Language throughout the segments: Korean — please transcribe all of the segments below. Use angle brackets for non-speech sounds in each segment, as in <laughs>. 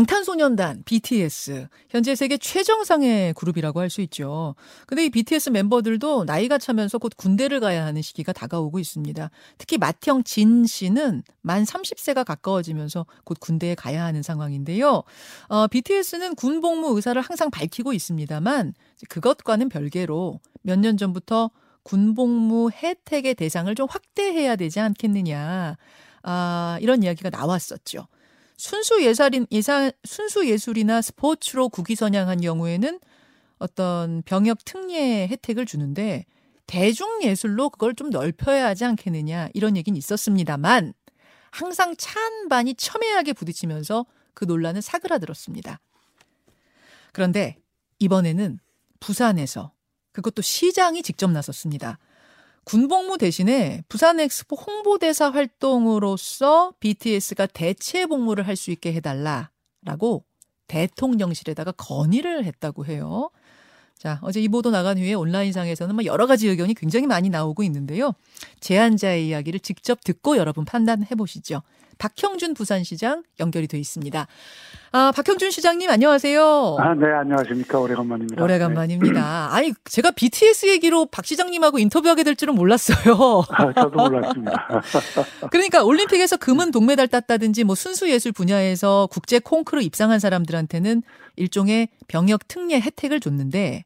방탄소년단 BTS 현재 세계 최정상의 그룹이라고 할 수 있죠. 근데 이 BTS 멤버들도 나이가 차면서 곧 군대를 가야 하는 시기가 다가오고 있습니다. 특히 맏형 진 씨는 만 30세가 가까워지면서 곧 군대에 가야 하는 상황인데요. 어, BTS는 군 복무 의사를 항상 밝히고 있습니다만 그것과는 별개로 몇 년 전부터 군복무 혜택의 대상을 좀 확대해야 되지 않겠느냐. 아, 이런 이야기가 나왔었죠. 순수 예살인 예산 순수 예술이나 스포츠로 국위 선양한 경우에는 어떤 병역 특례 혜택을 주는데 대중 예술로 그걸 좀 넓혀야 하지 않겠느냐 이런 얘기는 있었습니다만 항상 찬반이 첨예하게 부딪히면서 그 논란은 사그라들었습니다. 그런데 이번에는 부산에서 그것도 시장이 직접 나섰습니다. 군복무 대신에 부산 엑스포 홍보대사 활동으로서 BTS가 대체 복무를 할 수 있게 해달라라고 대통령실에다가 건의를 했다고 해요. 자, 어제 이 보도 나간 후에 온라인상에서는 뭐 여러 가지 의견이 굉장히 많이 나오고 있는데요. 제안자의 이야기를 직접 듣고 여러분 판단해 보시죠. 박형준 부산시장 연결이 돼 있습니다. 아, 박형준 시장님 안녕하세요. 아, 네, 안녕하십니까. 오래간만입니다. 오래간만입니다. 네. 아니, 제가 BTS 얘기로 박 시장님하고 인터뷰하게 될 줄은 몰랐어요. 아, 저도 몰랐습니다. <laughs> 그러니까 올림픽에서 금은 동메달 땄다든지 뭐 순수 예술 분야에서 국제 콩크루 입상한 사람들한테는 일종의 병역 특례 혜택을 줬는데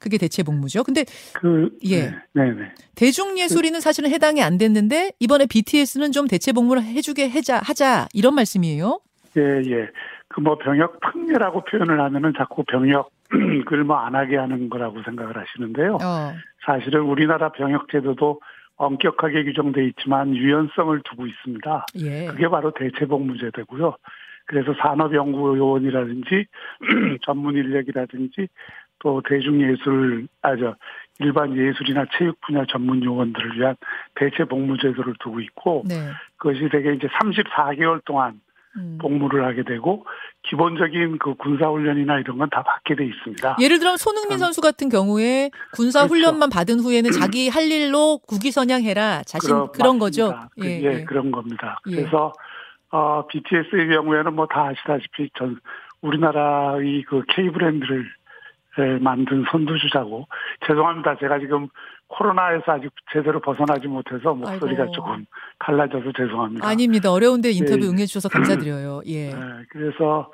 그게 대체 복무죠. 근데 그 예. 네, 네. 네. 대중 예술인은 사실은 해당이 안 됐는데 이번에 BTS는 좀 대체 복무를 해 주게 하자 하자 이런 말씀이에요. 예, 예. 그 뭐 병역 특례라고 표현을 하면은 자꾸 병역을 <clears throat> 뭐안 하게 하는 거라고 생각을 하시는데요. 어. 사실은 우리나라 병역 제도도 엄격하게 규정돼 있지만 유연성을 두고 있습니다. 예. 그게 바로 대체복무제도고요. 그래서 산업연구요원이라든지 <clears throat> 전문 인력이라든지 또 대중예술, 아, 저, 일반 예술이나 체육 분야 전문 요원들을 위한 대체 복무 제도를 두고 있고, 네. 그것이 되게 이제 34개월 동안 음. 복무를 하게 되고, 기본적인 그 군사훈련이나 이런 건 다 받게 돼 있습니다. 예를 들어 손흥민 음. 선수 같은 경우에 군사훈련만 그렇죠. 받은 후에는 자기 할 일로 국위선양해라. 자신 그런, 그런 거죠. 그, 예, 예, 그런 겁니다. 예. 그래서, 어, BTS의 경우에는 뭐 다 아시다시피 전 우리나라의 그 K 브랜드를 만든 선두주자고 죄송합니다. 제가 지금 코로나에서 아직 제대로 벗어나지 못해서 목소리가 아이고. 조금 달라져서 죄송합니다. 아닙니다. 어려운데 인터뷰 네. 응해주셔서 감사드려요. <clears throat> 예. 네, 그래서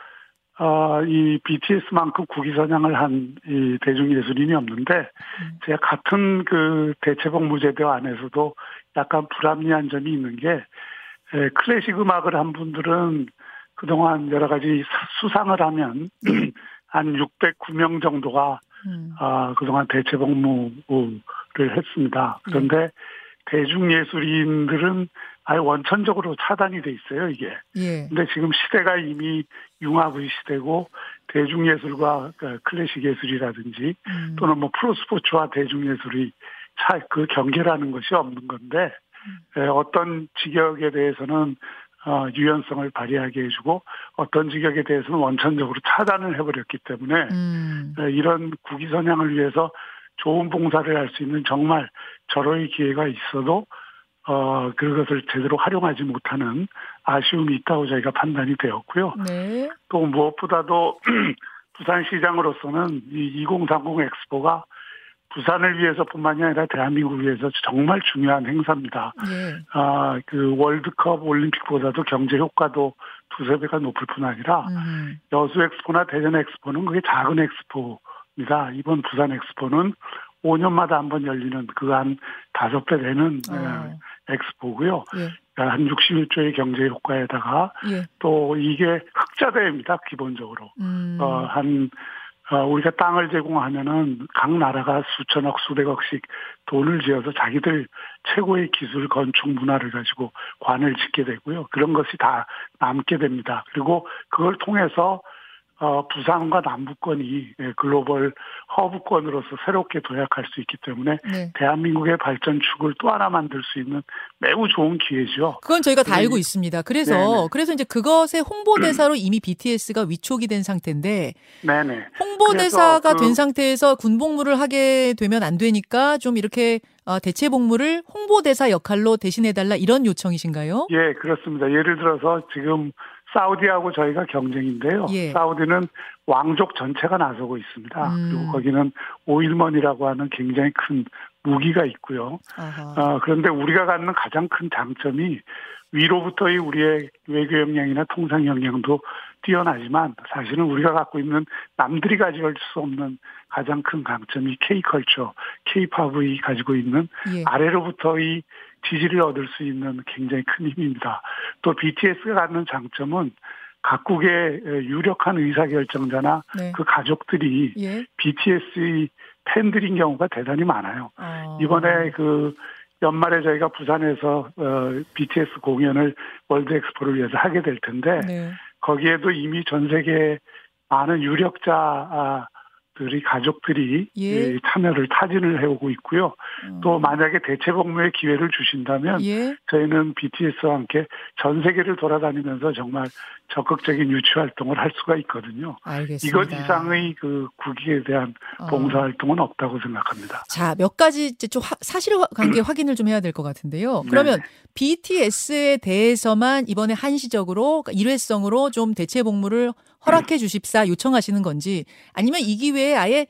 어, 이 BTS만큼 국위선양을 한 이 대중예술인이 없는데 음. 제가 같은 그 대체복무제도 안에서도 약간 불합리한 점이 있는 게 에, 클래식 음악을 한 분들은 그동안 여러 가지 수상을 하면 <clears throat> 한 609명 정도가 음. 아, 그동안 대체 복무를 했습니다. 그런데 예. 대중예술인들은 아예 원천적으로 차단이 돼 있어요, 이게. 예. 근데 지금 시대가 이미 융합의 시대고 대중예술과 그 클래식 예술이라든지 음. 또는 뭐 프로스포츠와 대중예술이 차, 그 경계라는 것이 없는 건데 음. 어떤 직역에 대해서는 어, 유연성을 발휘하게 해주고 어떤 직역에 대해서는 원천적으로 차단을 해버렸기 때문에 음. 어, 이런 국위 선양을 위해서 좋은 봉사를 할 수 있는 정말 절호의 기회가 있어도 어 그것을 제대로 활용하지 못하는 아쉬움이 있다고 저희가 판단이 되었고요. 네. 또 무엇보다도 <clears throat> 부산시장으로서는 이 2030 엑스포가 부산을 위해서뿐만이 아니라 대한민국을 위해서 정말 중요한 행사입니다. 예. 아, 그 월드컵 올림픽보다도 경제 효과도 두세 배가 높을 뿐 아니라 음. 여수 엑스포나 대전 엑스포는 그게 작은 엑스포입니다. 이번 부산 엑스포는 5년마다 한 번 열리는 그 한 다섯 배 되는 어. 엑스포고요. 예. 한 61조의 경제 효과에다가 예. 또 이게 흑자 대회입니다. 기본적으로 음. 어, 한 어, 우리가 땅을 제공하면은 각 나라가 수천억, 수백억씩 돈을 지어서 자기들 최고의 기술, 건축 문화를 가지고 관을 짓게 되고요. 그런 것이 다 남게 됩니다. 그리고 그걸 통해서 어, 부산과 남부권이 예, 글로벌 허브권으로서 새롭게 도약할 수 있기 때문에 네. 대한민국의 발전 축을 또 하나 만들 수 있는 매우 좋은 기회죠. 그건 저희가 다 알고 있습니다. 그래서 네네. 그래서 이제 그것의 홍보대사로 이미 BTS가 위촉이 된 상태인데 네네. 홍보대사가 그, 된 상태에서 군복무를 하게 되면 안 되니까 좀 이렇게 어, 대체 복무를 홍보대사 역할로 대신해달라 이런 요청이신가요? 예, 그렇습니다. 예를 들어서 지금 사우디하고 저희가 경쟁인데요. 예. 사우디는 왕족 전체가 나서고 있습니다. 음. 그리고 거기는 오일먼이라고 하는 굉장히 큰 무기가 있고요. 어, 그런데 우리가 갖는 가장 큰 장점이 위로부터의 우리의 외교 역량이나 통상 역량도 뛰어나지만 사실은 우리가 갖고 있는 남들이 가질 수 없는 가장 큰 강점이 K컬처, K팝이 가지고 있는 예. 아래로부터의 지지를 얻을 수 있는 굉장히 큰 힘입니다. 또 BTS가 갖는 장점은 각국의 유력한 의사결정자나 네. 그 가족들이 예. BTS의 팬들인 경우가 대단히 많아요. 어. 이번에 그 연말에 저희가 부산에서 어, BTS 공연을 월드 엑스포를 위해서 하게 될 텐데 네. 거기에도 이미 전 세계 많은 유력자 들이 가족들이 예. 참여를 타진을 해오고 있고요. 음. 또 만약에 대체 복무의 기회를 주신다면 예. 저희는 BTS와 함께 전 세계를 돌아다니면서 정말 적극적인 유치 활동을 할 수가 있거든요. 알겠습니다. 이것 이상의 그 국익에 대한 어. 봉사 활동은 없다고 생각합니다. 자, 몇 가지 좀 사실관계 <clears throat> 확인을 좀 해야 될 것 같은데요. 그러면 네. BTS에 대해서만 이번에 한시적으로 그러니까 일회성으로 좀 대체 복무를 허락해 주십사 요청하시는 건지 아니면 이 기회에 아예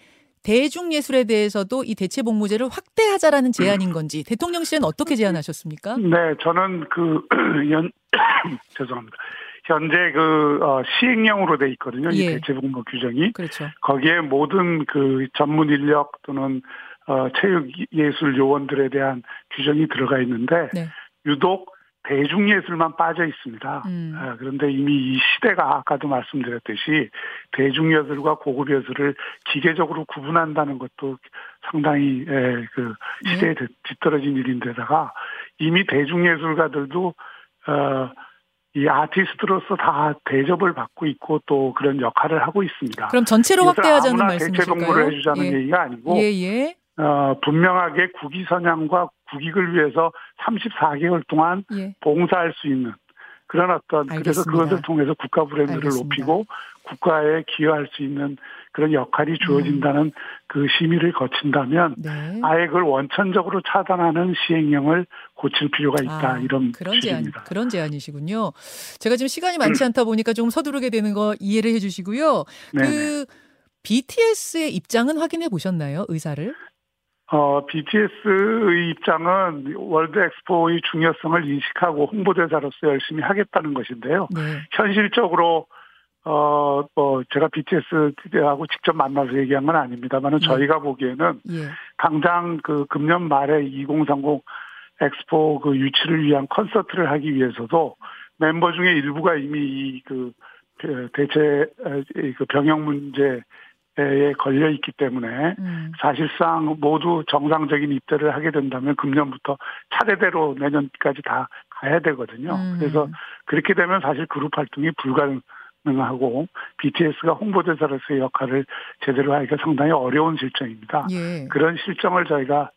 대중예술에 대해서도 이 대체 복무제를 확대하자라는 제안인 건지 대통령실은 어떻게 제안하셨습니까? 네, 저는 그 <clears throat> 연, <clears throat> 죄송합니다. 현재 그 어, 시행령으로 돼 있거든요. 예. 이 대체 복무 규정이. 그렇죠. 거기에 모든 그 전문 인력 또는 어, 체육 예술 요원들에 대한 규정이 들어가 있는데 네. 유독 대중예술만 빠져 있습니다. 음. 아, 그런데 이미 이 시대가 아까도 말씀드렸듯이 대중예술과 고급 예술을 기계적으로 구분한다는 것도 상당히 그 시대에 네. 뒤떨어진 일인데다가 이미 대중예술가들도 어, 이 아티스트로서 다 대접을 받고 있고 또 그런 역할을 하고 있습니다. 그럼 전체로 확대하자는 말씀이실까요? 대체 동무를 해주자는 예. 얘기가 아니고 예, 예. 어, 분명하게 국위 선양과 국익을 위해서 34개월 동안 예. 봉사할 수 있는 그런 어떤 알겠습니다. 그래서 그것을 통해서 국가 브랜드를 알겠습니다. 높이고 국가에 기여할 수 있는 그런 역할이 주어진다는 음. 그 심의를 거친다면 네. 아예 그걸 원천적으로 차단하는 시행령을 고칠 필요가 있다 아, 이런 그런 제안 그런 제안이시군요. 제가 지금 시간이 많지 않다 보니까 좀 서두르게 되는 거 이해를 해주시고요. 네네. 그 BTS의 입장은 확인해 보셨나요, 의사를? 어, BTS의 입장은 월드 엑스포의 중요성을 인식하고 홍보대사로서 열심히 하겠다는 것인데요. 네. 현실적으로 어, 뭐, 제가 BTS하고 직접 만나서 얘기한 건 아닙니다만은 네. 저희가 보기에는 예. 당장 그 금년 말에 2030 엑스포 그 유치를 위한 콘서트를 하기 위해서도 멤버 중에 일부가 이미 이 그 대체 그 병역 문제 에 걸려 있기 때문에 음. 사실상 모두 정상적인 입대를 하게 된다면 금년부터 차례대로 내년까지 다 가야 되거든요. 음. 그래서 그렇게 되면 사실 그룹 활동이 불가능하고 BTS가 홍보대사로서의 역할을 제대로 하기가 상당히 어려운 실정입니다. 예. 그런 실정을 저희가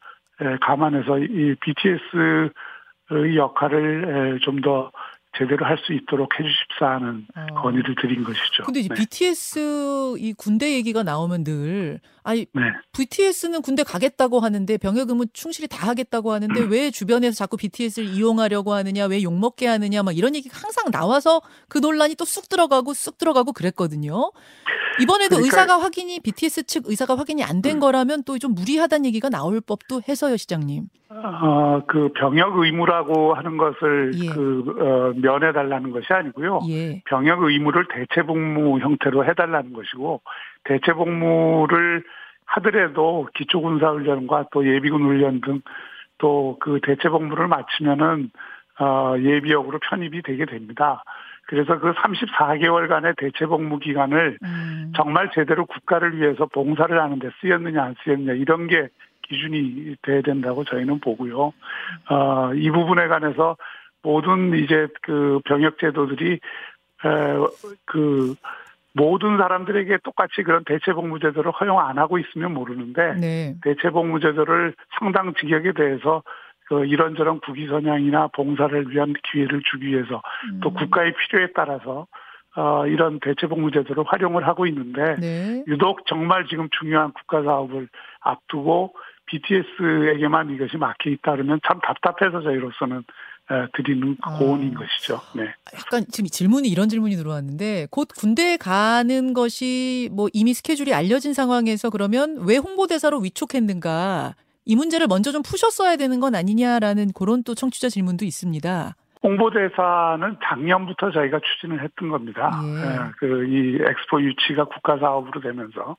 감안해서 이 BTS의 역할을 좀 더 제대로 할 수 있도록 해주십사 하는 어. 건의를 드린 것이죠. 근데 이제 네. BTS 이 군대 얘기가 나오면 늘 아니 네. BTS는 군대 가겠다고 하는데 병역 의무 충실히 다 하겠다고 하는데 음. 왜 주변에서 자꾸 BTS를 이용하려고 하느냐 왜 욕먹게 하느냐 막 이런 얘기가 항상 나와서 그 논란이 또 쑥 들어가고 쑥 들어가고 그랬거든요. 이번에도 그러니까, 의사가 확인이 BTS 측 의사가 확인이 안된 음. 거라면 또 좀 무리하다는 얘기가 나올 법도 해서요, 시장님. 어, 그 병역 의무라고 하는 것을 예. 그 어, 면해 달라는 것이 아니고요. 예. 병역 의무를 대체 복무 형태로 해 달라는 것이고 대체 복무를 하더라도 기초 군사 훈련과 또 예비군 훈련 등 또 그 대체 복무를 마치면은 어, 예비역으로 편입이 되게 됩니다. 그래서 그 34개월간의 대체 복무 기간을 음. 정말 제대로 국가를 위해서 봉사를 하는데 쓰였느냐 안 쓰였느냐 이런 게 기준이 돼야 된다고 저희는 보고요. 어, 이 부분에 관해서 모든 이제 그 병역 제도들이 에, 그 모든 사람들에게 똑같이 그런 대체복무제도를 허용 안 하고 있으면 모르는데 네. 대체복무제도를 상당 직역에 대해서 그 이런저런 국위 선양이나 봉사를 위한 기회를 주기 위해서 음. 또 국가의 필요에 따라서 어, 이런 대체복무제도를 활용을 하고 있는데 네. 유독 정말 지금 중요한 국가 사업을 앞두고 BTS에게만 이것이 막혀 있다 그러면 참 답답해서 저희로서는 드리는 아. 고언인 것이죠. 네. 약간 지금 질문이 이런 질문이 들어왔는데 곧 군대에 가는 것이 뭐 이미 스케줄이 알려진 상황에서 그러면 왜 홍보대사로 위촉했는가 이 문제를 먼저 좀 푸셨어야 되는 건 아니냐라는 그런 또 청취자 질문도 있습니다. 홍보대사는 작년부터 저희가 추진을 했던 겁니다. 예. 예, 그이 엑스포 유치가 국가 사업으로 되면서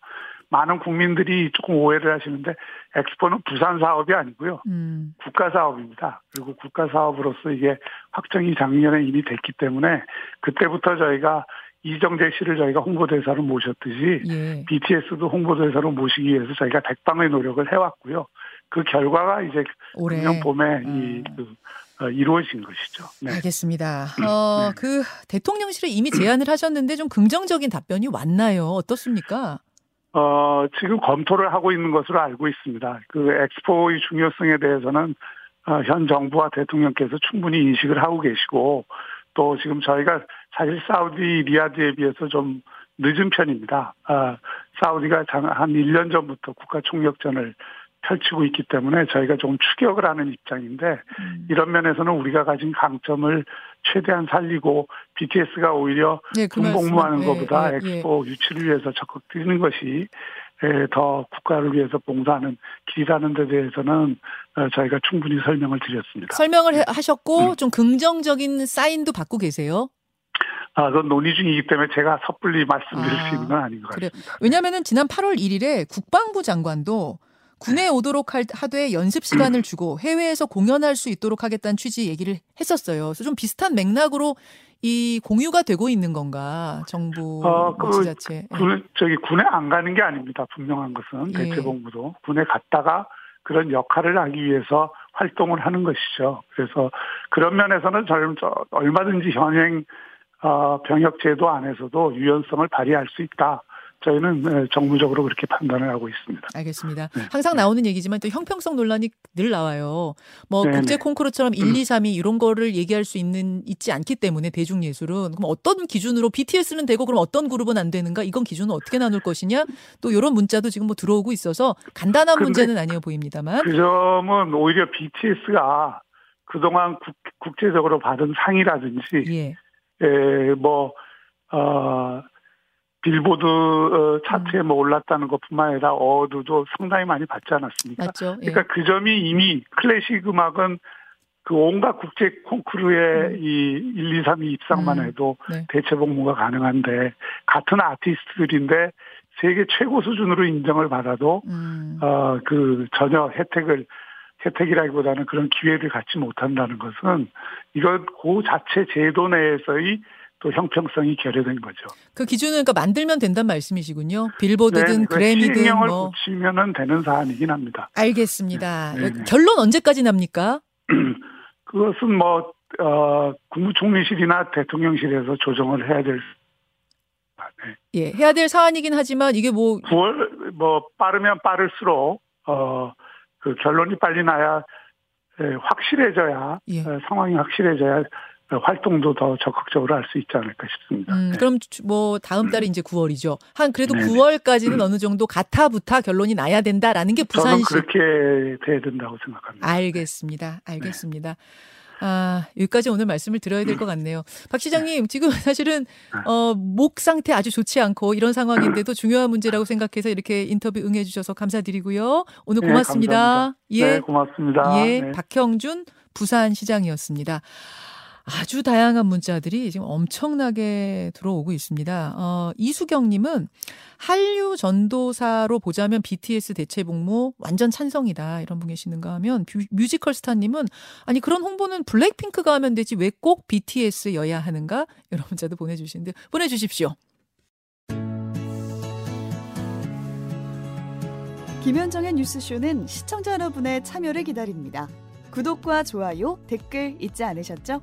많은 국민들이 조금 오해를 하시는데 엑스포는 부산 사업이 아니고요. 음. 국가 사업입니다. 그리고 국가 사업으로서 이게 확정이 작년에 이미 됐기 때문에 그때부터 저희가 이정재 씨를 저희가 홍보대사로 모셨듯이 예. BTS도 홍보대사로 모시기 위해서 저희가 백방의 노력을 해왔고요. 그 결과가 이제 작년 봄에 음. 이그 어, 이루어진 것이죠. 네. 알겠습니다. 음, 어, 네. 그 대통령실에 이미 제안을 하셨는데 좀 긍정적인 답변이 왔나요? 어떻습니까? 어, 지금 검토를 하고 있는 것으로 알고 있습니다. 그 엑스포의 중요성에 대해서는 어, 현 정부와 대통령께서 충분히 인식을 하고 계시고 또 지금 저희가 사실 사우디 리아드에 비해서 좀 늦은 편입니다. 아, 사우디가 한 1년 전부터 국가 총력전을 펼치고 있기 때문에 저희가 좀 추격을 하는 입장인데 음. 이런 면에서는 우리가 가진 강점을 최대한 살리고 BTS가 오히려 네, 그 군복무하는 예, 것보다 예, 예, 엑스포 유치를 위해서 적극 뛰는 것이 더 국가를 위해서 봉사하는 길이라는 데 대해서는 어, 저희가 충분히 설명을 드렸습니다. 설명을 하셨고 음. 좀 긍정적인 사인도 받고 계세요? 아, 그건 논의 중이기 때문에 제가 섣불리 말씀드릴 아, 수 있는 건 아닌 것 그래요. 같습니다. 왜냐하면 지난 8월 1일에 국방부 장관도 군에 오도록 하되 연습 시간을 주고 해외에서 공연할 수 있도록 하겠다는 취지 얘기를 했었어요. 그래서 좀 비슷한 맥락으로 이 공유가 되고 있는 건가 정부 어, 그, 자체. 군, 예. 저기 군에 안 가는 게 아닙니다. 분명한 것은 예. 대체본부도 군에 갔다가 그런 역할을 하기 위해서 활동을 하는 것이죠. 그래서 그런 면에서는 저는 얼마든지 현행 어, 병역 제도 안에서도 유연성을 발휘할 수 있다. 저희는 네, 정무적으로 그렇게 판단을 하고 있습니다. 알겠습니다. 네. 항상 나오는 얘기지만 또 형평성 논란이 늘 나와요. 뭐 네, 국제 네. 콩쿠르처럼 1, 2, 3위 이런 거를 얘기할 수 있는 있지 않기 때문에 대중 예술은 그럼 어떤 기준으로 BTS는 되고 그럼 어떤 그룹은 안 되는가? 이건 기준은 어떻게 나눌 것이냐? 또 이런 문자도 지금 뭐 들어오고 있어서 간단한 문제는 아니어 보입니다만. 그 점은 오히려 BTS가 그동안 국, 제적으로 받은 상이라든지 예. 예, 뭐 어, 빌보드 어, 차트에 음. 뭐 올랐다는 것뿐만 아니라 어두도 상당히 많이 받지 않았습니까? 맞죠. 예. 그러니까 그 점이 이미 클래식 음악은 그 온갖 국제 콩쿠르에 음. 이 1, 2, 3, 2 입상만 음. 해도 네. 대체 복무가 가능한데 같은 아티스트들인데 세계 최고 수준으로 인정을 받아도 음. 어그 전혀 혜택을 혜택이라기보다는 그런 기회를 갖지 못한다는 것은 이건 그 자체 제도 내에서의 또 형평성이 결여된 거죠. 그 기준은 그러니까 만들면 된다는 말씀이시군요. 빌보드든 네, 그래미든 시행령을 뭐. 붙이면은 되는 사안이긴 합니다. 알겠습니다. 네, 네. 결론 언제까지 납니까? <clears throat> 그것은 뭐 어, 국무총리실이나 대통령실에서 조정을 해야 될 네. 예, 해야 될 사안이긴 하지만 이게 뭐 9월 뭐 빠르면 빠를수록 어 그 결론이 빨리 나야 예, 확실해져야 예. 어, 상황이 확실해져야 활동도 더 적극적으로 할 수 있지 않을까 싶습니다. 음, 네. 그럼 뭐 다음 달이 이제 9월이죠. 한 그래도 네네. 9월까지는 음. 어느 정도 가타부타 결론이 나야 된다라는 게 부산시. 저는 그렇게 돼야 된다고 생각합니다. 알겠습니다. 알겠습니다. 네. 아, 여기까지 오늘 말씀을 드려야 될 것 같네요. 박 시장님, 지금 사실은, 네. 어, 목 상태 아주 좋지 않고 이런 상황인데도 중요한 문제라고 생각해서 이렇게 인터뷰 응해 주셔서 감사드리고요. 오늘 네, 고맙습니다. 네, 예. 네, 고맙습니다. 예. 네. 박형준 부산 시장이었습니다. 아주 다양한 문자들이 지금 엄청나게 들어오고 있습니다. 어, 이수경님은 한류 전도사로 보자면 BTS 대체 복무 완전 찬성이다. 이런 분 계시는가 하면 뮤지컬 스타님은 아니 그런 홍보는 블랙핑크가 하면 되지 왜 꼭 BTS여야 하는가? 이런 문자도 보내주시는데 보내주십시오. 김현정의 뉴스쇼는 시청자 여러분의 참여를 기다립니다. 구독과 좋아요, 댓글 잊지 않으셨죠?